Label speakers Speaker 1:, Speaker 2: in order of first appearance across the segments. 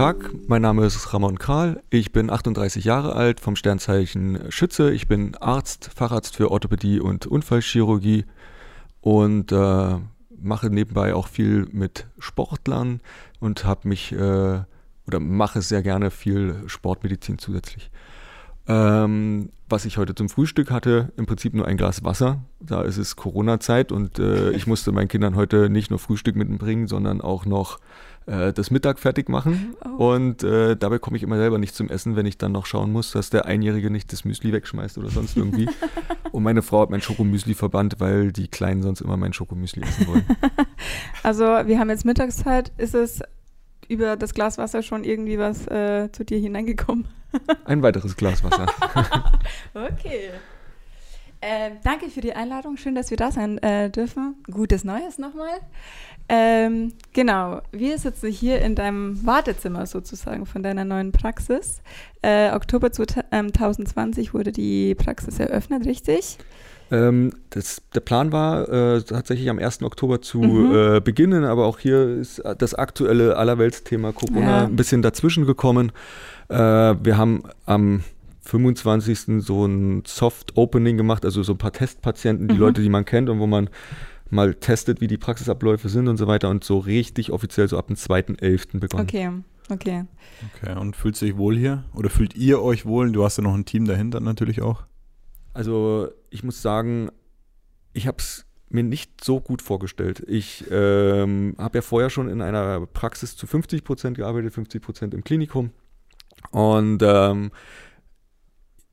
Speaker 1: Tag, mein Name ist Ramon Kral. Ich bin 38 Jahre alt, vom Sternzeichen Schütze. Ich bin Arzt, Facharzt für Orthopädie und Unfallchirurgie und äh, mache nebenbei auch viel mit Sportlern und habe mich äh, oder mache sehr gerne viel Sportmedizin zusätzlich. Ähm, was ich heute zum Frühstück hatte, im Prinzip nur ein Glas Wasser. Da ist es Corona-Zeit und äh, ich musste meinen Kindern heute nicht nur Frühstück mitbringen, sondern auch noch äh, das Mittag fertig machen. Oh. Und äh, dabei komme ich immer selber nicht zum Essen, wenn ich dann noch schauen muss, dass der Einjährige nicht das Müsli wegschmeißt oder sonst irgendwie. und meine Frau hat mein Schokomüsli verbannt, weil die Kleinen sonst immer mein Schokomüsli essen wollen.
Speaker 2: also wir haben jetzt Mittagszeit. Ist es über das Glas Wasser schon irgendwie was äh, zu dir hineingekommen?
Speaker 1: Ein weiteres Glas Wasser.
Speaker 2: okay. Äh, danke für die Einladung. Schön, dass wir da sein äh, dürfen. Gutes Neues nochmal. Ähm, genau, wir sitzen hier in deinem Wartezimmer sozusagen von deiner neuen Praxis. Äh, Oktober 2020 ähm, wurde die Praxis eröffnet, richtig?
Speaker 1: Ähm, das, der Plan war äh, tatsächlich am 1. Oktober zu mhm. äh, beginnen, aber auch hier ist das aktuelle Allerweltsthema Corona ja. ein bisschen dazwischen gekommen. Äh, wir haben am 25. so ein Soft Opening gemacht, also so ein paar Testpatienten, die mhm. Leute, die man kennt und wo man mal testet, wie die Praxisabläufe sind und so weiter und so richtig offiziell so ab dem 2.11. begonnen.
Speaker 2: Okay, okay.
Speaker 3: Okay, und fühlt sich wohl hier? Oder fühlt ihr euch wohl? Du hast ja noch ein Team dahinter natürlich auch.
Speaker 1: Also ich muss sagen, ich habe es mir nicht so gut vorgestellt. Ich ähm, habe ja vorher schon in einer Praxis zu 50 Prozent gearbeitet, 50 Prozent im Klinikum. Und ähm,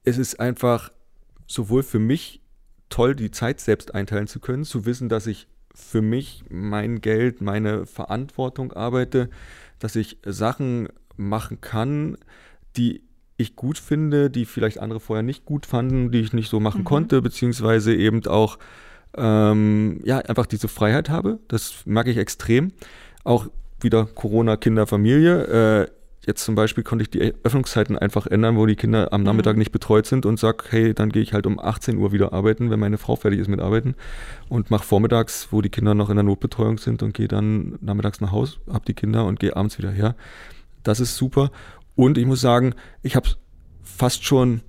Speaker 1: es ist einfach sowohl für mich toll, die Zeit selbst einteilen zu können, zu wissen, dass ich für mich, mein Geld, meine Verantwortung arbeite, dass ich Sachen machen kann, die ich gut finde, die vielleicht andere vorher nicht gut fanden, die ich nicht so machen mhm. konnte, beziehungsweise eben auch ähm, ja einfach diese Freiheit habe. Das merke ich extrem. Auch wieder Corona, Kinder, Familie. Äh, Jetzt zum Beispiel konnte ich die Öffnungszeiten einfach ändern, wo die Kinder am Nachmittag mhm. nicht betreut sind und sag, hey, dann gehe ich halt um 18 Uhr wieder arbeiten, wenn meine Frau fertig ist mit Arbeiten und mache vormittags, wo die Kinder noch in der Notbetreuung sind und gehe dann nachmittags nach Hause, hab die Kinder und gehe abends wieder her. Das ist super. Und ich muss sagen, ich habe fast schon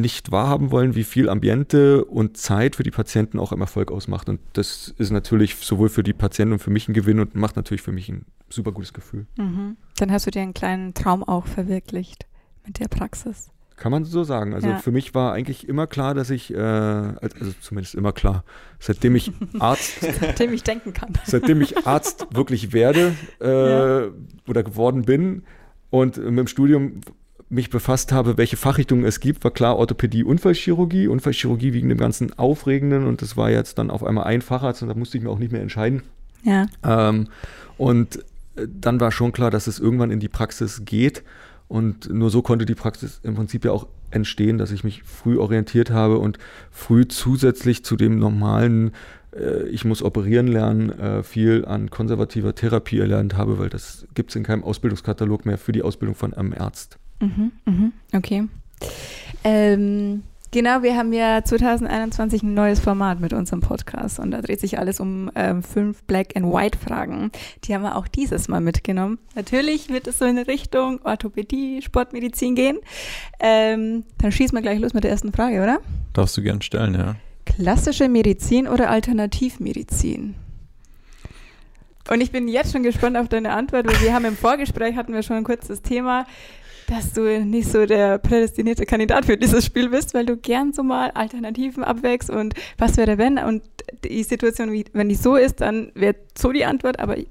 Speaker 1: nicht wahrhaben wollen, wie viel Ambiente und Zeit für die Patienten auch im Erfolg ausmacht. Und das ist natürlich sowohl für die Patienten und für mich ein Gewinn und macht natürlich für mich ein super gutes Gefühl.
Speaker 2: Mhm. Dann hast du dir einen kleinen Traum auch verwirklicht mit der Praxis.
Speaker 1: Kann man so sagen. Also ja. für mich war eigentlich immer klar, dass ich, äh, also zumindest immer klar, seitdem ich Arzt.
Speaker 2: seitdem ich denken kann.
Speaker 1: Seitdem ich Arzt wirklich werde äh, ja. oder geworden bin und mit dem Studium mich befasst habe, welche Fachrichtungen es gibt, war klar Orthopädie, Unfallchirurgie. Unfallchirurgie wegen dem ganzen Aufregenden und das war jetzt dann auf einmal ein Facharzt und da musste ich mir auch nicht mehr entscheiden.
Speaker 2: Ja.
Speaker 1: Ähm, und äh, dann war schon klar, dass es irgendwann in die Praxis geht und nur so konnte die Praxis im Prinzip ja auch entstehen, dass ich mich früh orientiert habe und früh zusätzlich zu dem normalen äh, ich muss operieren lernen, äh, viel an konservativer Therapie erlernt habe, weil das gibt es in keinem Ausbildungskatalog mehr für die Ausbildung von einem Arzt.
Speaker 2: Mhm, mhm, okay. Ähm, genau, wir haben ja 2021 ein neues Format mit unserem Podcast und da dreht sich alles um ähm, fünf Black and White Fragen. Die haben wir auch dieses Mal mitgenommen. Natürlich wird es so in Richtung Orthopädie, Sportmedizin gehen. Ähm, dann schießen wir gleich los mit der ersten Frage, oder?
Speaker 3: Darfst du gern stellen, ja.
Speaker 2: Klassische Medizin oder Alternativmedizin? Und ich bin jetzt schon gespannt auf deine Antwort, weil wir haben im Vorgespräch hatten wir schon ein kurzes Thema dass du nicht so der prädestinierte Kandidat für dieses Spiel bist, weil du gern so mal Alternativen abwägst und was wäre wenn und die Situation, wenn die so ist, dann wäre so die Antwort, aber ich,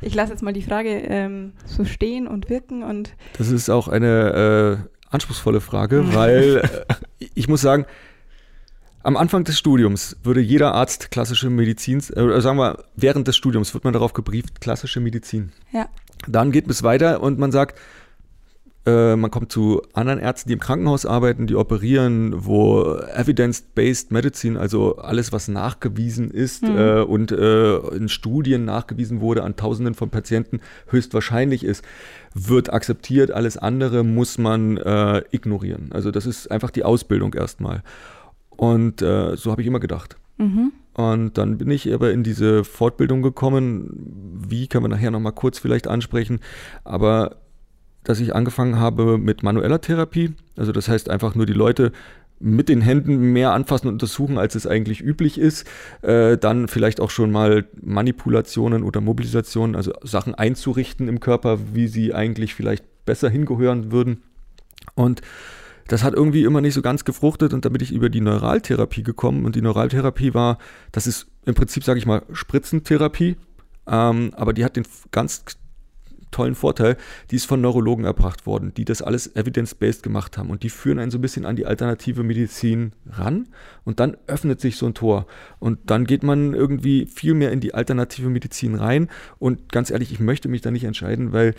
Speaker 2: ich lasse jetzt mal die Frage ähm, so stehen und wirken und.
Speaker 1: Das ist auch eine äh, anspruchsvolle Frage, mhm. weil äh, ich muss sagen, am Anfang des Studiums würde jeder Arzt klassische Medizin, äh, sagen wir, während des Studiums wird man darauf gebrieft, klassische Medizin.
Speaker 2: Ja.
Speaker 1: Dann geht es weiter und man sagt, äh, man kommt zu anderen Ärzten, die im Krankenhaus arbeiten, die operieren, wo Evidence-Based Medicine, also alles, was nachgewiesen ist mhm. äh, und äh, in Studien nachgewiesen wurde an Tausenden von Patienten, höchstwahrscheinlich ist, wird akzeptiert. Alles andere muss man äh, ignorieren. Also das ist einfach die Ausbildung erstmal. Und äh, so habe ich immer gedacht. Mhm. Und dann bin ich aber in diese Fortbildung gekommen, wie, können wir nachher nochmal kurz vielleicht ansprechen. Aber dass ich angefangen habe mit manueller Therapie, also das heißt einfach nur die Leute mit den Händen mehr anfassen und untersuchen, als es eigentlich üblich ist. Äh, dann vielleicht auch schon mal Manipulationen oder Mobilisationen, also Sachen einzurichten im Körper, wie sie eigentlich vielleicht besser hingehören würden. Und das hat irgendwie immer nicht so ganz gefruchtet und da bin ich über die Neuraltherapie gekommen und die Neuraltherapie war, das ist im Prinzip, sage ich mal, Spritzentherapie, ähm, aber die hat den ganz tollen Vorteil, die ist von Neurologen erbracht worden, die das alles evidence-based gemacht haben und die führen einen so ein bisschen an die alternative Medizin ran und dann öffnet sich so ein Tor und dann geht man irgendwie viel mehr in die alternative Medizin rein und ganz ehrlich, ich möchte mich da nicht entscheiden, weil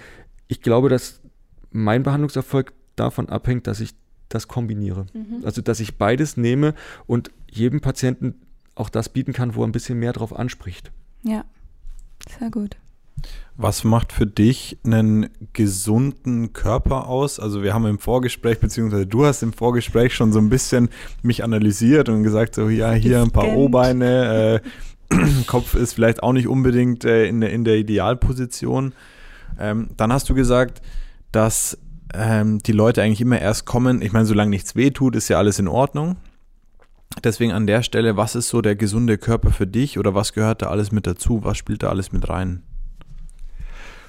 Speaker 1: ich glaube, dass mein Behandlungserfolg davon abhängt, dass ich das kombiniere. Mhm. Also, dass ich beides nehme und jedem Patienten auch das bieten kann, wo er ein bisschen mehr drauf anspricht.
Speaker 2: Ja, sehr gut.
Speaker 3: Was macht für dich einen gesunden Körper aus? Also wir haben im Vorgespräch, beziehungsweise du hast im Vorgespräch schon so ein bisschen mich analysiert und gesagt, so ja, hier ein paar O-Beine, äh, Kopf ist vielleicht auch nicht unbedingt äh, in, der, in der Idealposition. Ähm, dann hast du gesagt, dass ähm, die Leute eigentlich immer erst kommen. Ich meine, solange nichts weh tut, ist ja alles in Ordnung. Deswegen an der Stelle, was ist so der gesunde Körper für dich oder was gehört da alles mit dazu? Was spielt da alles mit rein?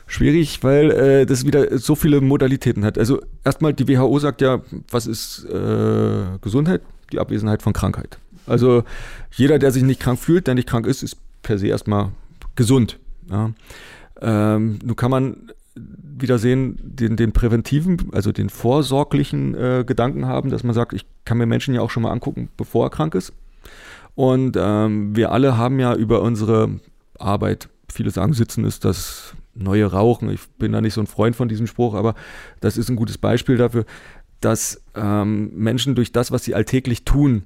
Speaker 1: Schwierig, weil äh, das wieder so viele Modalitäten hat. Also erstmal, die WHO sagt ja, was ist äh, Gesundheit? Die Abwesenheit von Krankheit. Also jeder, der sich nicht krank fühlt, der nicht krank ist, ist per se erstmal gesund. Ja. Ähm, nun kann man wieder sehen, den, den präventiven, also den vorsorglichen äh, Gedanken haben, dass man sagt, ich kann mir Menschen ja auch schon mal angucken, bevor er krank ist. Und ähm, wir alle haben ja über unsere Arbeit, viele sagen, sitzen ist das neue Rauchen. Ich bin da nicht so ein Freund von diesem Spruch, aber das ist ein gutes Beispiel dafür, dass ähm, Menschen durch das, was sie alltäglich tun,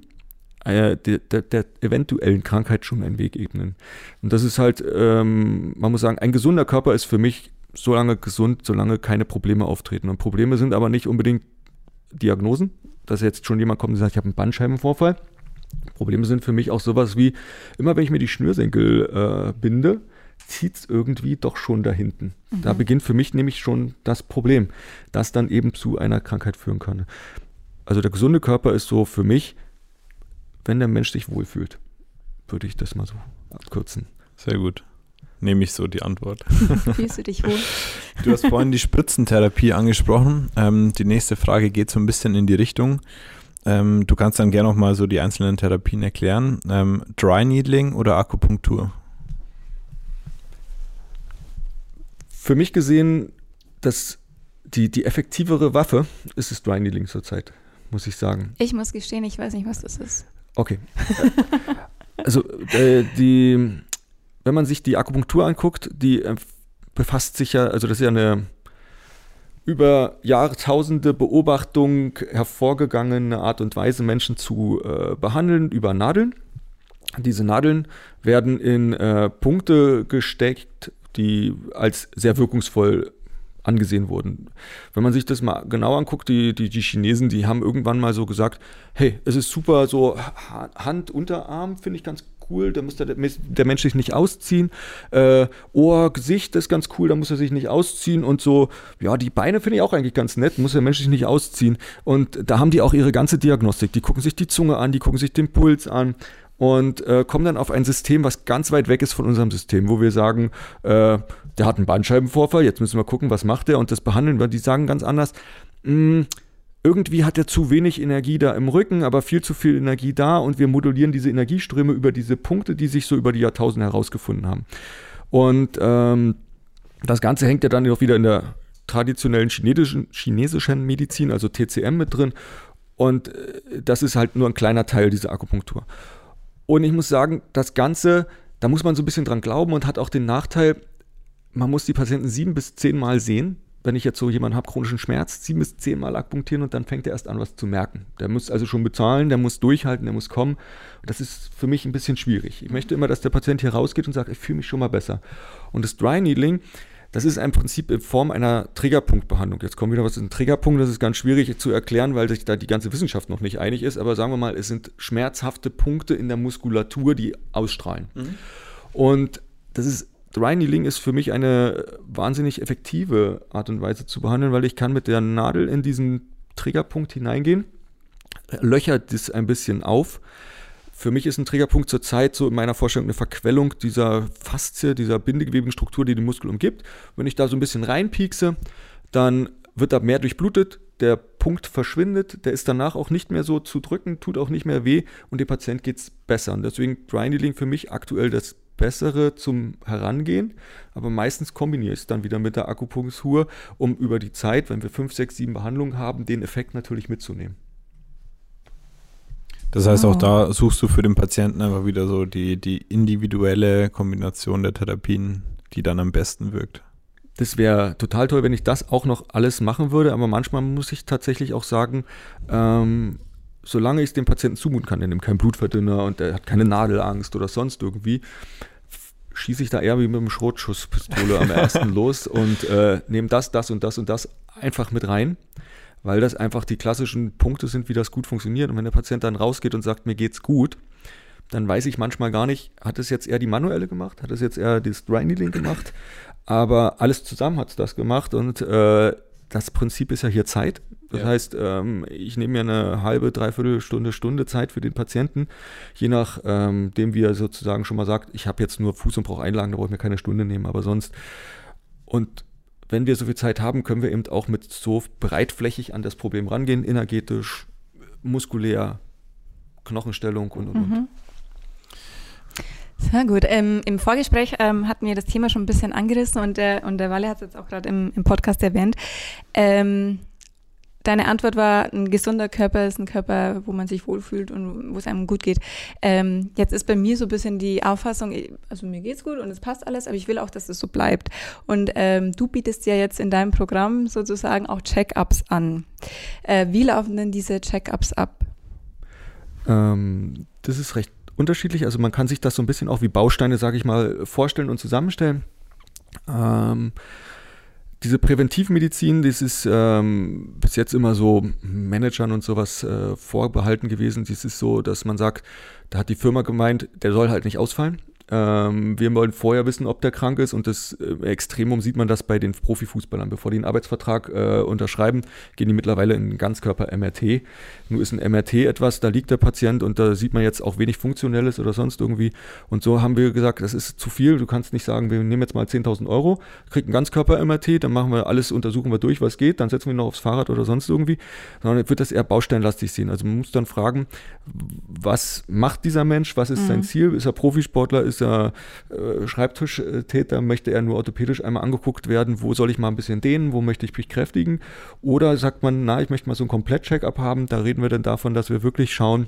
Speaker 1: äh, der, der, der, eventuellen Krankheit schon einen Weg ebnen. Und das ist halt, ähm, man muss sagen, ein gesunder Körper ist für mich so lange gesund, solange keine Probleme auftreten. Und Probleme sind aber nicht unbedingt Diagnosen, dass jetzt schon jemand kommt und sagt, ich habe einen Bandscheibenvorfall. Probleme sind für mich auch sowas wie, immer wenn ich mir die Schnürsenkel äh, binde, zieht es irgendwie doch schon da hinten. Mhm. Da beginnt für mich nämlich schon das Problem, das dann eben zu einer Krankheit führen kann. Also der gesunde Körper ist so für mich, wenn der Mensch sich wohlfühlt, würde ich das mal so abkürzen.
Speaker 3: Sehr gut. Nehme ich so die Antwort.
Speaker 2: Fühlst du dich wohl?
Speaker 3: Du hast vorhin die Spritzentherapie angesprochen. Ähm, die nächste Frage geht so ein bisschen in die Richtung. Ähm, du kannst dann gerne noch mal so die einzelnen Therapien erklären. Ähm, Dry Needling oder Akupunktur?
Speaker 1: Für mich gesehen, dass die, die effektivere Waffe ist das Dry Needling zurzeit, muss ich sagen.
Speaker 2: Ich muss gestehen, ich weiß nicht, was das ist.
Speaker 1: Okay. also äh, die wenn man sich die Akupunktur anguckt, die äh, befasst sich ja, also das ist ja eine über Jahrtausende Beobachtung hervorgegangene Art und Weise, Menschen zu äh, behandeln über Nadeln. Diese Nadeln werden in äh, Punkte gesteckt, die als sehr wirkungsvoll angesehen wurden. Wenn man sich das mal genau anguckt, die, die, die Chinesen, die haben irgendwann mal so gesagt, hey, es ist super, so Hand, Unterarm finde ich ganz cool, da muss der, der Mensch sich nicht ausziehen. Äh, Ohr, Gesicht ist ganz cool, da muss er sich nicht ausziehen. Und so, ja, die Beine finde ich auch eigentlich ganz nett, muss der Mensch sich nicht ausziehen. Und da haben die auch ihre ganze Diagnostik. Die gucken sich die Zunge an, die gucken sich den Puls an und äh, kommen dann auf ein System, was ganz weit weg ist von unserem System, wo wir sagen, äh, der hat einen Bandscheibenvorfall, jetzt müssen wir gucken, was macht er und das behandeln wir. Die sagen ganz anders, hm, irgendwie hat er zu wenig Energie da im Rücken, aber viel zu viel Energie da und wir modulieren diese Energieströme über diese Punkte, die sich so über die Jahrtausende herausgefunden haben. Und ähm, das Ganze hängt ja dann auch wieder in der traditionellen chinesischen, chinesischen Medizin, also TCM mit drin. Und äh, das ist halt nur ein kleiner Teil dieser Akupunktur. Und ich muss sagen, das Ganze, da muss man so ein bisschen dran glauben und hat auch den Nachteil, man muss die Patienten sieben bis zehn Mal sehen, wenn ich jetzt so jemanden habe, chronischen Schmerz, sieben bis zehnmal akupunktieren und dann fängt er erst an, was zu merken. Der muss also schon bezahlen, der muss durchhalten, der muss kommen. Das ist für mich ein bisschen schwierig. Ich möchte immer, dass der Patient hier rausgeht und sagt, ich fühle mich schon mal besser. Und das Dry Needling, das ist im Prinzip in Form einer Triggerpunktbehandlung. Jetzt kommt wieder was in Triggerpunkt, das ist ganz schwierig zu erklären, weil sich da die ganze Wissenschaft noch nicht einig ist. Aber sagen wir mal, es sind schmerzhafte Punkte in der Muskulatur, die ausstrahlen. Mhm. Und das ist Dry Needling ist für mich eine wahnsinnig effektive Art und Weise zu behandeln, weil ich kann mit der Nadel in diesen Triggerpunkt hineingehen, löchert das ein bisschen auf. Für mich ist ein Triggerpunkt zurzeit so in meiner Vorstellung eine Verquellung dieser Faszie, dieser bindegewebigen Struktur, die den Muskel umgibt. Wenn ich da so ein bisschen reinpiekse, dann wird da mehr durchblutet, der Punkt verschwindet, der ist danach auch nicht mehr so zu drücken, tut auch nicht mehr weh und dem Patient geht es besser. Und deswegen Dry Needling für mich aktuell das Bessere zum Herangehen, aber meistens kombiniere ich es dann wieder mit der Akupunktur, um über die Zeit, wenn wir fünf, sechs, sieben Behandlungen haben, den Effekt natürlich mitzunehmen.
Speaker 3: Das heißt, auch da suchst du für den Patienten einfach wieder so die, die individuelle Kombination der Therapien, die dann am besten wirkt.
Speaker 1: Das wäre total toll, wenn ich das auch noch alles machen würde, aber manchmal muss ich tatsächlich auch sagen, ähm, solange ich es dem Patienten zumuten kann, der nimmt keinen Blutverdünner und der hat keine Nadelangst oder sonst irgendwie, schieße ich da eher wie mit einem Schrotschusspistole am ersten los und äh, nehme das, das und das und das einfach mit rein, weil das einfach die klassischen Punkte sind, wie das gut funktioniert. Und wenn der Patient dann rausgeht und sagt, mir geht's gut, dann weiß ich manchmal gar nicht, hat es jetzt eher die manuelle gemacht, hat es jetzt eher das Dry Needling gemacht, aber alles zusammen hat es das gemacht und äh, das Prinzip ist ja hier Zeit. Das ja. heißt, ähm, ich nehme mir eine halbe, dreiviertel Stunde, Stunde Zeit für den Patienten, je nachdem, ähm, wie er sozusagen schon mal sagt, ich habe jetzt nur Fuß- und brauche Einlagen, da brauche ich mir keine Stunde nehmen, aber sonst. Und wenn wir so viel Zeit haben, können wir eben auch mit so breitflächig an das Problem rangehen, energetisch, muskulär, Knochenstellung und und mhm. und.
Speaker 2: Sehr gut. Ähm, Im Vorgespräch ähm, hatten wir das Thema schon ein bisschen angerissen und der, und der Walle hat es jetzt auch gerade im, im Podcast erwähnt. Ähm, deine Antwort war, ein gesunder Körper ist ein Körper, wo man sich wohlfühlt und wo es einem gut geht. Ähm, jetzt ist bei mir so ein bisschen die Auffassung, also mir geht's gut und es passt alles, aber ich will auch, dass es so bleibt. Und ähm, du bietest ja jetzt in deinem Programm sozusagen auch Check-ups an. Äh, wie laufen denn diese Check-ups ab?
Speaker 1: Ähm, das ist recht unterschiedlich. Also man kann sich das so ein bisschen auch wie Bausteine, sage ich mal, vorstellen und zusammenstellen. Ähm, diese Präventivmedizin, das ist ähm, bis jetzt immer so Managern und sowas äh, vorbehalten gewesen. Das ist so, dass man sagt, da hat die Firma gemeint, der soll halt nicht ausfallen. Ähm, wir wollen vorher wissen, ob der krank ist und das äh, Extremum sieht man das bei den Profifußballern. Bevor die einen Arbeitsvertrag äh, unterschreiben, gehen die mittlerweile in Ganzkörper-MRT. Nur ist ein MRT etwas, da liegt der Patient und da sieht man jetzt auch wenig Funktionelles oder sonst irgendwie. Und so haben wir gesagt, das ist zu viel. Du kannst nicht sagen, wir nehmen jetzt mal 10.000 Euro, kriegen ein Ganzkörper-MRT, dann machen wir alles, untersuchen wir durch, was geht, dann setzen wir noch aufs Fahrrad oder sonst irgendwie. Sondern wird das eher bausteinlastig sehen. Also man muss dann fragen, was macht dieser Mensch, was ist mhm. sein Ziel? Ist er Profisportler, ist er äh, Schreibtischtäter, möchte er nur orthopädisch einmal angeguckt werden, wo soll ich mal ein bisschen dehnen, wo möchte ich mich kräftigen? Oder sagt man, na, ich möchte mal so ein Komplett-Check-up haben, da reden wir dann davon, dass wir wirklich schauen,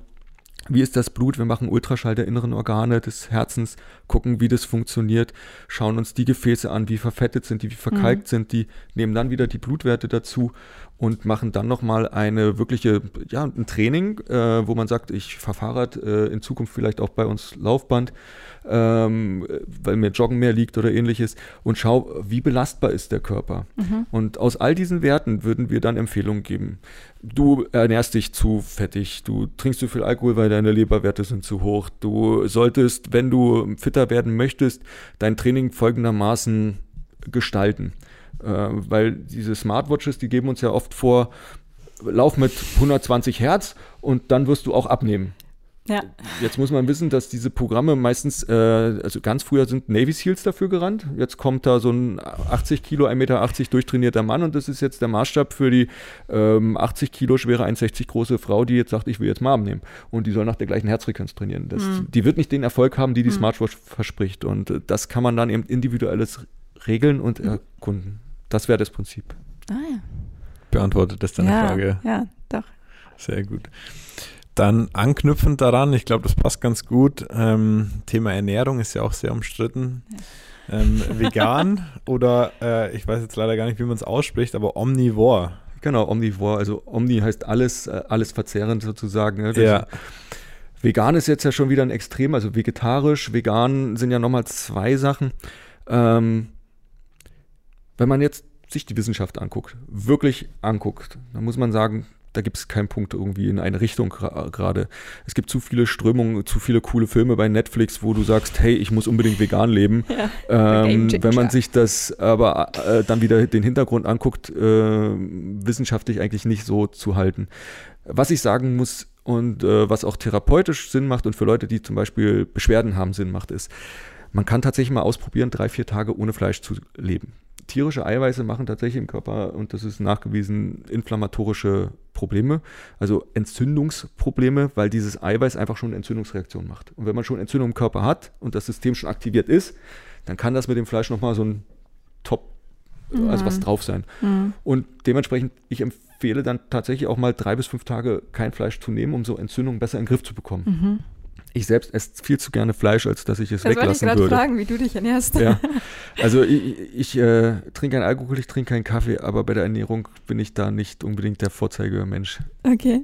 Speaker 1: wie ist das Blut? Wir machen Ultraschall der inneren Organe des Herzens, gucken, wie das funktioniert, schauen uns die Gefäße an, wie verfettet sind die, wie verkalkt mhm. sind die, nehmen dann wieder die Blutwerte dazu und machen dann nochmal eine wirkliche, ja, ein Training, äh, wo man sagt, ich fahre Fahrrad, äh, in Zukunft vielleicht auch bei uns Laufband, ähm, weil mir Joggen mehr liegt oder ähnliches und schau, wie belastbar ist der Körper. Mhm. Und aus all diesen Werten würden wir dann Empfehlungen geben. Du ernährst dich zu fettig, du trinkst zu viel Alkohol, weil deine Leberwerte sind zu hoch. Du solltest, wenn du fitter werden möchtest, dein Training folgendermaßen gestalten. Äh, weil diese Smartwatches, die geben uns ja oft vor, lauf mit 120 Hertz und dann wirst du auch abnehmen. Ja. Jetzt muss man wissen, dass diese Programme meistens, äh, also ganz früher sind Navy Seals dafür gerannt. Jetzt kommt da so ein 80 Kilo, 1,80 Meter durchtrainierter Mann und das ist jetzt der Maßstab für die ähm, 80 Kilo schwere, 1,60 große Frau, die jetzt sagt, ich will jetzt mal abnehmen. Und die soll nach der gleichen Herzfrequenz trainieren. Das, mhm. Die wird nicht den Erfolg haben, die die mhm. Smartwatch verspricht. Und äh, das kann man dann eben individuelles regeln und erkunden. Das wäre das Prinzip.
Speaker 3: Ah ja. Beantwortet das deine
Speaker 2: ja,
Speaker 3: Frage?
Speaker 2: Ja, doch.
Speaker 3: Sehr gut. Dann anknüpfend daran, ich glaube, das passt ganz gut. Ähm, Thema Ernährung ist ja auch sehr umstritten. Ja. Ähm, vegan oder äh, ich weiß jetzt leider gar nicht, wie man es ausspricht, aber omnivore.
Speaker 1: Genau, omnivore. Also Omni heißt alles, äh, alles verzehrend sozusagen.
Speaker 3: Ne? Ja.
Speaker 1: Vegan ist jetzt ja schon wieder ein Extrem, also vegetarisch, vegan sind ja nochmal zwei Sachen. Ähm, wenn man jetzt sich die Wissenschaft anguckt, wirklich anguckt, dann muss man sagen, da gibt es keinen Punkt irgendwie in eine Richtung gerade. Es gibt zu viele Strömungen, zu viele coole Filme bei Netflix, wo du sagst, hey, ich muss unbedingt vegan leben. Ja, ähm, wenn man sich das aber äh, dann wieder den Hintergrund anguckt, äh, wissenschaftlich eigentlich nicht so zu halten. Was ich sagen muss und äh, was auch therapeutisch Sinn macht und für Leute, die zum Beispiel Beschwerden haben, Sinn macht, ist, man kann tatsächlich mal ausprobieren, drei, vier Tage ohne Fleisch zu leben tierische Eiweiße machen tatsächlich im Körper, und das ist nachgewiesen, inflammatorische Probleme, also Entzündungsprobleme, weil dieses Eiweiß einfach schon eine Entzündungsreaktion macht. Und wenn man schon Entzündung im Körper hat und das System schon aktiviert ist, dann kann das mit dem Fleisch nochmal so ein Top, mhm. also was drauf sein. Mhm. Und dementsprechend, ich empfehle dann tatsächlich auch mal drei bis fünf Tage kein Fleisch zu nehmen, um so Entzündungen besser in den Griff zu bekommen. Mhm. Ich selbst esse viel zu gerne Fleisch, als dass ich es das weglassen würde. Ich wollte
Speaker 2: fragen, wie du dich ernährst.
Speaker 1: Ja. Also ich, ich äh, trinke keinen Alkohol, ich trinke keinen Kaffee, aber bei der Ernährung bin ich da nicht unbedingt der Vorzeigemensch.
Speaker 2: Okay.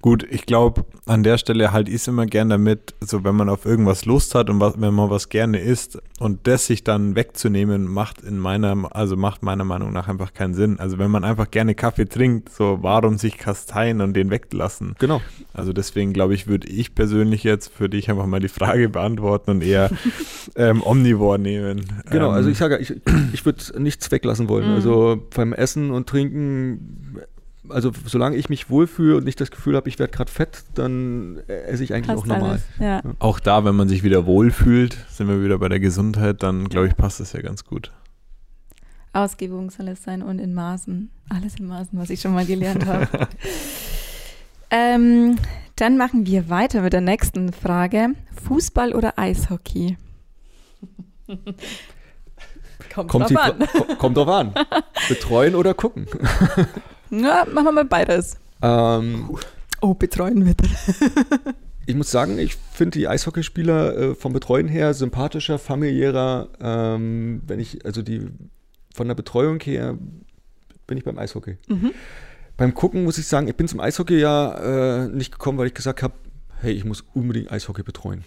Speaker 3: Gut, ich glaube, an der Stelle halt ist immer gern damit, so wenn man auf irgendwas Lust hat und was, wenn man was gerne isst und das sich dann wegzunehmen, macht in meiner, also macht meiner Meinung nach einfach keinen Sinn. Also wenn man einfach gerne Kaffee trinkt, so warum sich kasteien und den weglassen?
Speaker 1: Genau.
Speaker 3: Also deswegen glaube ich, würde ich persönlich jetzt für dich einfach mal die Frage beantworten und eher ähm, Omnivore nehmen.
Speaker 1: Genau, also ähm, also ich sage, ich, ich würde nichts weglassen wollen. Mhm. Also beim Essen und Trinken also solange ich mich wohlfühle und nicht das Gefühl habe, ich werde gerade fett, dann esse ich eigentlich passt auch normal.
Speaker 3: Ja. Auch da, wenn man sich wieder wohlfühlt, sind wir wieder bei der Gesundheit, dann glaube ich, passt das ja ganz gut.
Speaker 2: Ausgebung soll es sein und in Maßen. Alles in Maßen, was ich schon mal gelernt habe. ähm, dann machen wir weiter mit der nächsten Frage. Fußball oder Eishockey?
Speaker 1: Kommt, kommt, drauf an. kommt drauf an. Betreuen oder gucken?
Speaker 2: Ja, machen wir mal beides.
Speaker 1: Ähm,
Speaker 2: oh, betreuen wird.
Speaker 1: ich muss sagen, ich finde die Eishockeyspieler äh, vom Betreuen her sympathischer, familiärer. Ähm, wenn ich, also die von der Betreuung her bin ich beim Eishockey. Mhm. Beim Gucken muss ich sagen, ich bin zum Eishockey ja äh, nicht gekommen, weil ich gesagt habe, hey, ich muss unbedingt Eishockey betreuen.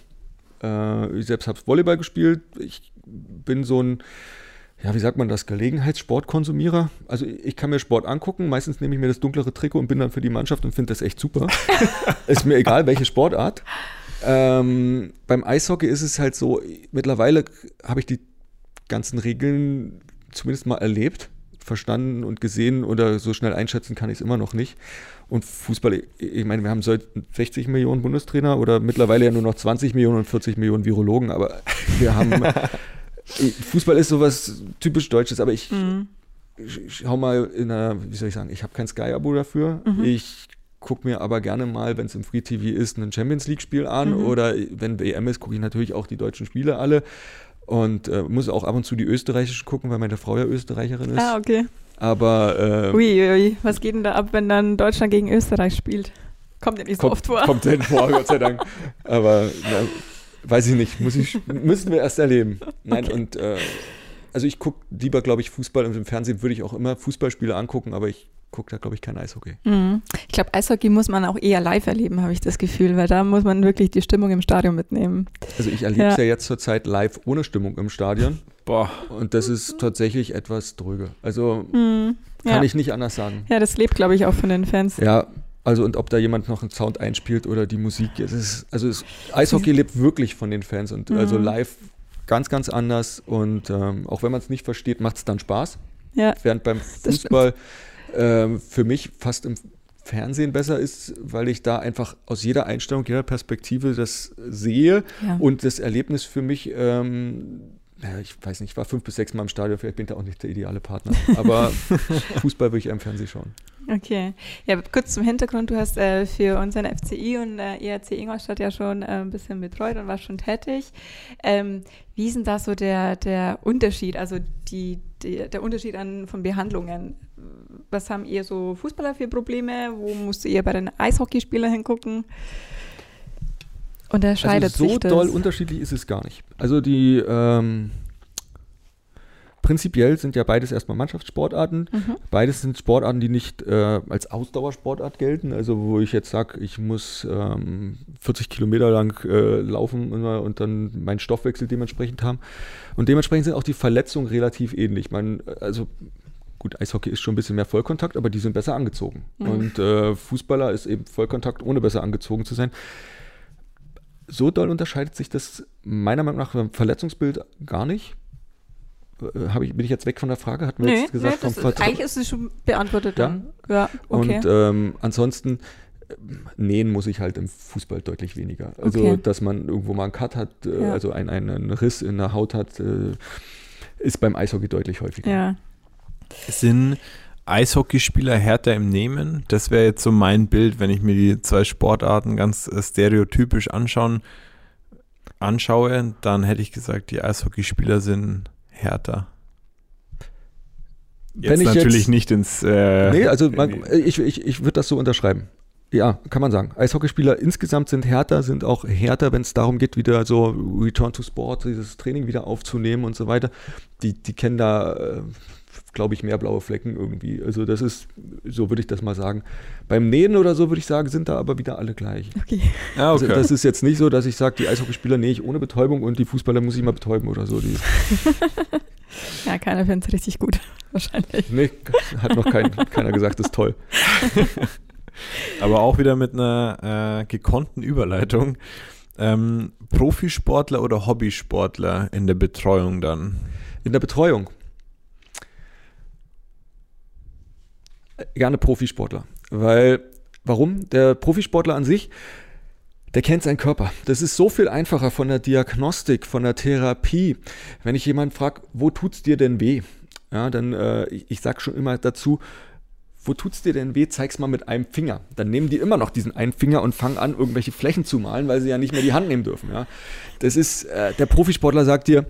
Speaker 1: Äh, ich selbst habe Volleyball gespielt. Ich bin so ein ja, wie sagt man das, Gelegenheitssportkonsumierer. Also ich kann mir Sport angucken, meistens nehme ich mir das dunklere Trikot und bin dann für die Mannschaft und finde das echt super. ist mir egal, welche Sportart. Ähm, beim Eishockey ist es halt so, mittlerweile habe ich die ganzen Regeln zumindest mal erlebt, verstanden und gesehen oder so schnell einschätzen kann ich es immer noch nicht. Und Fußball, ich meine, wir haben seit 60 Millionen Bundestrainer oder mittlerweile ja nur noch 20 Millionen und 40 Millionen Virologen, aber wir haben Fußball ist sowas typisch Deutsches, aber ich, mhm. schau mal in einer, wie soll ich sagen, ich habe kein Sky-Abo dafür. Mhm. Ich gucke mir aber gerne mal, wenn es im Free TV ist, ein Champions League-Spiel an mhm. oder wenn WM ist, gucke ich natürlich auch die deutschen Spiele alle und äh, muss auch ab und zu die österreichischen gucken, weil meine Frau ja Österreicherin ist.
Speaker 2: Ah, okay.
Speaker 1: Aber.
Speaker 2: Äh, ui, ui, was geht denn da ab, wenn dann Deutschland gegen Österreich spielt? Kommt ja nicht so
Speaker 1: kommt,
Speaker 2: oft vor.
Speaker 1: Kommt denn vor, Gott sei Dank. Aber na, Weiß ich nicht, muss ich, müssen wir erst erleben. Nein, okay. und äh, also ich gucke lieber, glaube ich, Fußball und im Fernsehen würde ich auch immer Fußballspiele angucken, aber ich gucke da, glaube ich, kein Eishockey.
Speaker 2: Mhm. Ich glaube, Eishockey muss man auch eher live erleben, habe ich das Gefühl, weil da muss man wirklich die Stimmung im Stadion mitnehmen.
Speaker 1: Also ich erlebe es ja. ja jetzt zurzeit live ohne Stimmung im Stadion. Boah. Und das ist tatsächlich etwas dröge. Also mhm. kann ja. ich nicht anders sagen.
Speaker 2: Ja, das lebt, glaube ich, auch von den Fans.
Speaker 1: Ja, also und ob da jemand noch einen Sound einspielt oder die Musik. Es ist, also es, Eishockey lebt wirklich von den Fans und mhm. also live ganz, ganz anders. Und ähm, auch wenn man es nicht versteht, macht es dann Spaß. Ja. Während beim Fußball ähm, für mich fast im Fernsehen besser ist, weil ich da einfach aus jeder Einstellung, jeder Perspektive das sehe ja. und das Erlebnis für mich ähm, ja, ich weiß nicht, ich war fünf bis sechs Mal im Stadion, vielleicht bin ich da auch nicht der ideale Partner. Aber Fußball würde ich eher im Fernsehen schauen.
Speaker 2: Okay. Ja, kurz zum Hintergrund. Du hast äh, für unseren FCI und äh, ERC Ingolstadt ja schon äh, ein bisschen betreut und warst schon tätig. Ähm, wie ist denn da so der, der Unterschied, also die, die, der Unterschied an, von Behandlungen? Was haben ihr so Fußballer für Probleme? Wo musst du eher bei den Eishockeyspielern hingucken? Unterscheidet
Speaker 1: also so
Speaker 2: sich
Speaker 1: das? doll unterschiedlich ist es gar nicht. Also die ähm, prinzipiell sind ja beides erstmal Mannschaftssportarten. Mhm. Beides sind Sportarten, die nicht äh, als Ausdauersportart gelten. Also wo ich jetzt sage, ich muss ähm, 40 Kilometer lang äh, laufen und dann meinen Stoffwechsel dementsprechend haben. Und dementsprechend sind auch die Verletzungen relativ ähnlich. Man, also gut, Eishockey ist schon ein bisschen mehr Vollkontakt, aber die sind besser angezogen.
Speaker 2: Mhm.
Speaker 1: Und äh, Fußballer ist eben Vollkontakt, ohne besser angezogen zu sein. So doll unterscheidet sich das meiner Meinung nach beim Verletzungsbild gar nicht. Äh, hab ich, bin ich jetzt weg von der Frage? Hatten wir
Speaker 2: Nee,
Speaker 1: jetzt gesagt,
Speaker 2: nee,
Speaker 1: vom
Speaker 2: ist,
Speaker 1: Vertra-
Speaker 2: eigentlich ist es schon beantwortet
Speaker 1: Ja?
Speaker 2: dann. Ja, okay.
Speaker 1: Und ähm, ansonsten äh, nähen muss ich halt im Fußball deutlich weniger. Also,
Speaker 2: Okay.
Speaker 1: dass man irgendwo mal einen Cut hat, äh,
Speaker 2: Ja.
Speaker 1: also einen, einen Riss in der Haut hat, äh, ist beim Eishockey deutlich häufiger.
Speaker 2: ja.
Speaker 3: Sind Eishockeyspieler härter im Nehmen? Das wäre jetzt so mein Bild, wenn ich mir die zwei Sportarten ganz äh, stereotypisch anschauen, anschaue, dann hätte ich gesagt, die Eishockeyspieler sind härter. Jetzt
Speaker 1: Wenn ich
Speaker 3: natürlich
Speaker 1: jetzt-
Speaker 3: nicht ins. Äh,
Speaker 1: Nee, also man, ich, ich, ich würde das so unterschreiben. Ja, kann man sagen. Eishockeyspieler insgesamt sind härter, sind auch härter, wenn es darum geht, wieder so Return to Sport, dieses Training wieder aufzunehmen und so weiter. Die, die kennen da, äh, glaube ich, mehr blaue Flecken irgendwie. Also das ist, so würde ich das mal sagen. Beim Nähen oder so würde ich sagen, sind da aber wieder alle gleich.
Speaker 2: Okay.
Speaker 3: Ah, okay.
Speaker 1: Also das ist jetzt nicht so, dass ich sage, die Eishockeyspieler nähe ich ohne Betäubung und die Fußballer muss ich mal betäuben oder so. Die,
Speaker 2: Ja, keiner findet es richtig gut. Wahrscheinlich.
Speaker 1: nee, hat noch kein, keiner gesagt, das ist toll.
Speaker 3: Aber auch wieder mit einer äh, gekonnten Überleitung. Ähm, Profisportler oder Hobbysportler in der Betreuung dann?
Speaker 1: In der Betreuung. Gerne Profisportler. Weil, warum? Der Profisportler an sich, der kennt seinen Körper. Das ist so viel einfacher von der Diagnostik, von der Therapie. Wenn ich jemanden frage, wo tut's dir denn weh? Ja, dann, äh, ich, ich sag schon immer dazu, wo tut's dir denn weh? Zeig's mal mit einem Finger. Dann nehmen die immer noch diesen einen Finger und fangen an, irgendwelche Flächen zu malen, weil sie ja nicht mehr die Hand nehmen dürfen. Ja. Das ist, äh, der Profisportler sagt dir,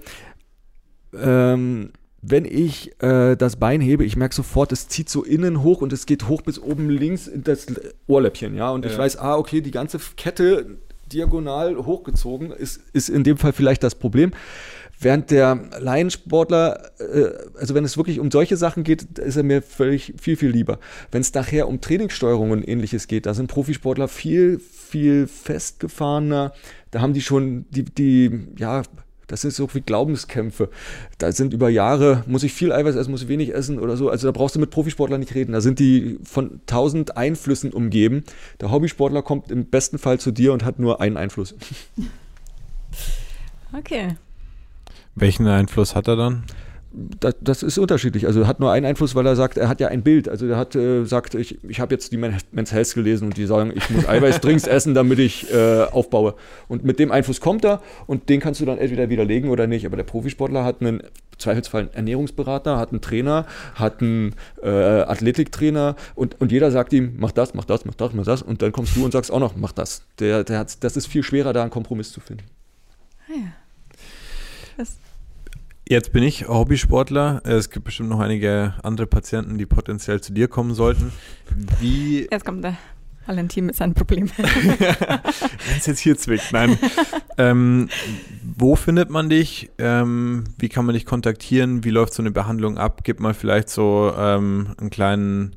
Speaker 1: ähm, wenn ich äh, das Bein hebe, ich merke sofort, es zieht so innen hoch und es geht hoch bis oben links in das Ohrläppchen, ja. Und ich
Speaker 3: Ja.
Speaker 1: weiß, ah, okay, die ganze Kette diagonal hochgezogen ist, ist in dem Fall vielleicht das Problem. Während der Laiensportler, äh, also wenn es wirklich um solche Sachen geht, ist er mir völlig viel, viel lieber. Wenn es nachher um Trainingssteuerung und ähnliches geht, da sind Profisportler viel, viel festgefahrener. Da haben die schon die, die ja, das sind so wie Glaubenskämpfe. Da sind über Jahre, muss ich viel Eiweiß essen, muss ich wenig essen oder so. Also da brauchst du mit Profisportlern nicht reden. Da sind die von tausend Einflüssen umgeben. Der Hobbysportler kommt im besten Fall zu dir und hat nur einen Einfluss.
Speaker 2: Okay.
Speaker 3: Welchen Einfluss hat er dann?
Speaker 1: Das, das ist unterschiedlich. Also er hat nur einen Einfluss, weil er sagt, er hat ja ein Bild. Also er hat äh, sagt, ich, ich habe jetzt die Men- Men's Health gelesen und die sagen, ich muss Eiweißdrinks essen, damit ich äh, aufbaue. Und mit dem Einfluss kommt er und den kannst du dann entweder widerlegen oder nicht. Aber der Profisportler hat einen Zweifelsfall einen Ernährungsberater, hat einen Trainer, hat einen äh, Athletiktrainer und, und jeder sagt ihm, mach das, mach das, mach das, mach das. Und dann kommst du und sagst auch noch, mach das. Der, der hat, das ist viel schwerer, da einen Kompromiss zu finden.
Speaker 2: Ah ja. Das,
Speaker 3: Jetzt bin ich Hobbysportler. Es gibt bestimmt noch einige andere Patienten, die potenziell zu dir kommen sollten. Wie,
Speaker 2: jetzt kommt der Valentin mit seinem Problem.
Speaker 3: wenn es jetzt hier zwickt, nein. ähm, wo findet man dich? Ähm, wie kann man dich kontaktieren? Wie läuft so eine Behandlung ab? Gib mal vielleicht so ähm, einen kleinen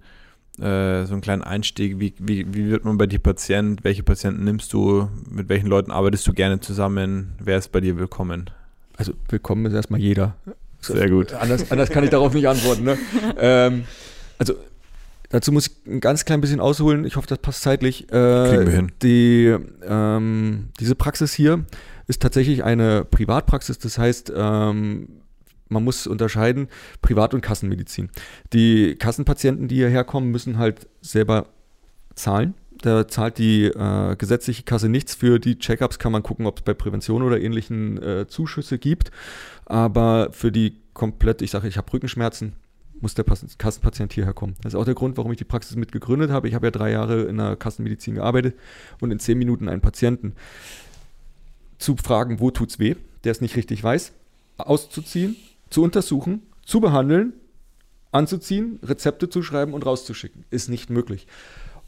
Speaker 3: äh, so einen kleinen Einstieg. Wie, wie, wie wird man bei dir Patient? Welche Patienten nimmst du? Mit welchen Leuten arbeitest du gerne zusammen? Wer ist bei dir willkommen?
Speaker 1: Also willkommen ist erstmal jeder.
Speaker 3: Sehr gut.
Speaker 1: Anders, anders kann ich darauf nicht antworten. Ne? ähm, also dazu muss ich ein ganz klein bisschen ausholen. Ich hoffe, das passt zeitlich. Äh,
Speaker 3: Kriegen wir hin.
Speaker 1: Die, ähm, diese Praxis hier ist tatsächlich eine Privatpraxis. Das heißt, ähm, man muss unterscheiden Privat- und Kassenmedizin. Die Kassenpatienten, die hierher kommen, müssen halt selber zahlen. Da zahlt die äh, gesetzliche Kasse nichts. Für die Checkups kann man gucken, ob es bei Prävention oder ähnlichen äh, Zuschüsse gibt. Aber für die komplett, ich sage, ich habe Rückenschmerzen, muss der Kassenpatient hierher kommen. Das ist auch der Grund, warum ich die Praxis mit gegründet habe. Ich habe ja drei Jahre in der Kassenmedizin gearbeitet und in zehn Minuten einen Patienten zu fragen, wo tut's weh, der es nicht richtig weiß, auszuziehen, zu untersuchen, zu behandeln, anzuziehen, Rezepte zu schreiben und rauszuschicken. Ist nicht möglich.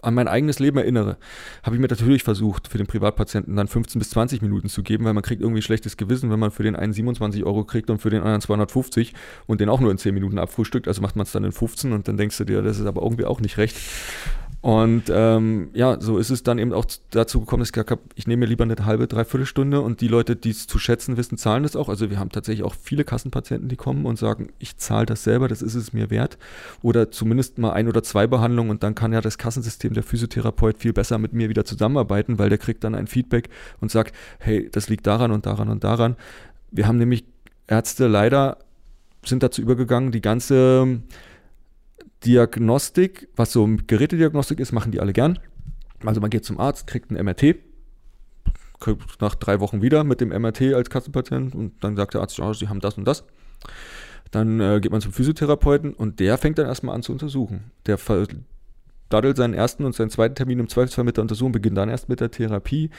Speaker 1: an mein eigenes Leben erinnere, habe ich mir natürlich versucht, für den Privatpatienten dann 15 bis 20 Minuten zu geben, weil man kriegt irgendwie schlechtes Gewissen, wenn man für den einen 27 Euro kriegt und für den anderen 250 und den auch nur in 10 Minuten abfrühstückt. Also macht man es dann in 15 und dann denkst du dir, das ist aber irgendwie auch nicht recht. Und ähm, ja, so ist es dann eben auch dazu gekommen, dass ich gesagt habe, ich nehme mir lieber eine halbe, dreiviertel Stunde und die Leute, die es zu schätzen wissen, zahlen das auch. Also wir haben tatsächlich auch viele Kassenpatienten, die kommen und sagen, ich zahle das selber, das ist es mir wert. Oder zumindest mal ein oder zwei Behandlungen und dann kann ja das Kassensystem, der Physiotherapeut viel besser mit mir wieder zusammenarbeiten, weil der kriegt dann ein Feedback und sagt, hey, das liegt daran und daran und daran. Wir haben nämlich Ärzte leider sind dazu übergegangen, die ganze Diagnostik, was so Gerätediagnostik ist, machen die alle gern. Also man geht zum Arzt, kriegt ein MRT, kriegt nach drei Wochen wieder mit dem MRT als Kassenpatient und dann sagt der Arzt, ja, Sie haben das und das. Dann äh, geht man zum Physiotherapeuten und der fängt dann erstmal an zu untersuchen. Der daddelt seinen ersten und seinen zweiten Termin im Zweifelsfall mit der Untersuchung, beginnt dann erst mit der Therapie.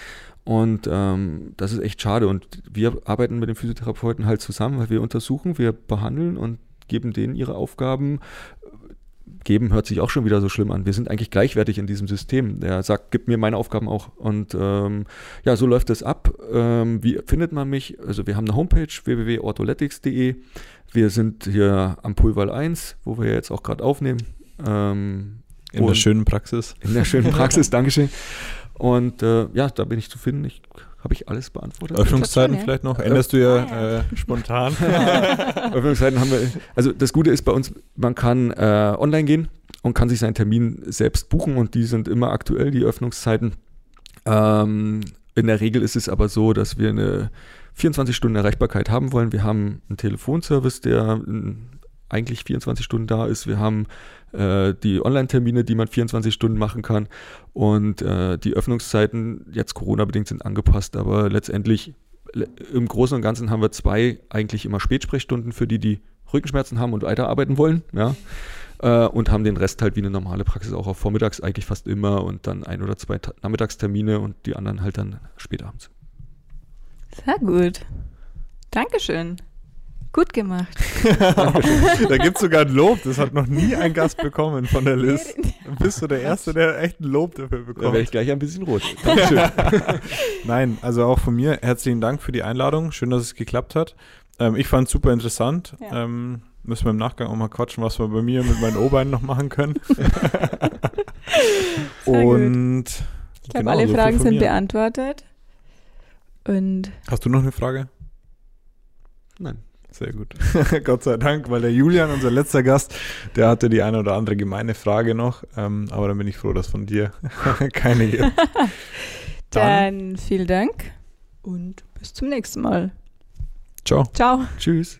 Speaker 1: Und ähm, das ist echt schade. Und wir arbeiten mit den Physiotherapeuten halt zusammen, weil wir untersuchen, wir behandeln und geben denen ihre Aufgaben geben hört sich auch schon wieder so schlimm an. Wir sind eigentlich gleichwertig in diesem System. Der sagt, gib mir meine Aufgaben auch. Und ähm, ja, so läuft es ab. Ähm, wie findet man mich? Also wir haben eine Homepage www.ortholetics.de. Wir sind hier am Pulwall 1, wo wir jetzt auch gerade aufnehmen.
Speaker 3: Ähm, in der schönen Praxis.
Speaker 1: In der schönen Praxis, Dankeschön. Und äh, ja, da bin ich zu finden. Ich habe ich alles beantwortet?
Speaker 3: Öffnungszeiten vielleicht noch? Änderst du ja, ah, äh, spontan.
Speaker 1: Öffnungszeiten haben wir. Also das Gute ist bei uns, man kann äh, online gehen und kann sich seinen Termin selbst buchen und die sind immer aktuell, die Öffnungszeiten. Ähm, in der Regel ist es aber so, dass wir eine 24 Stunden Erreichbarkeit haben wollen. Wir haben einen Telefonservice, der eigentlich 24 Stunden da ist. Wir haben äh, die Online-Termine, die man 24 Stunden machen kann. Und äh, die Öffnungszeiten, jetzt Corona-bedingt, sind angepasst, aber letztendlich im Großen und Ganzen haben wir zwei eigentlich immer Spätsprechstunden für die, die Rückenschmerzen haben und weiterarbeiten wollen. Ja. Äh, und haben den Rest halt wie eine normale Praxis auch auf vormittags eigentlich fast immer und dann ein oder zwei Nachmittagstermine und die anderen halt dann spätabends.
Speaker 2: Sehr gut. Dankeschön. Gut gemacht.
Speaker 3: da gibt es sogar ein Lob. Das hat noch nie ein Gast bekommen von der List. Bist du der Erste, der echt ein Lob dafür bekommt. Da
Speaker 1: werde ich gleich ein bisschen rot.
Speaker 3: Dankeschön. Nein, also auch von mir herzlichen Dank für die Einladung. Schön, dass es geklappt hat. Ähm, ich fand es super interessant. Ja. Ähm, müssen wir im Nachgang auch mal quatschen, was wir bei mir mit meinen O-Beinen noch machen können.
Speaker 2: Und ich glaube, genau, alle so Fragen sind beantwortet. Und
Speaker 3: Hast du noch eine Frage?
Speaker 1: Nein.
Speaker 3: Sehr gut. Gott sei Dank, weil der Julian, unser letzter Gast, der hatte die eine oder andere gemeine Frage noch. Ähm, aber dann bin ich froh, dass von dir keine gibt.
Speaker 2: Dann, dann vielen Dank und bis zum nächsten Mal.
Speaker 3: Ciao.
Speaker 2: Ciao.
Speaker 1: Tschüss.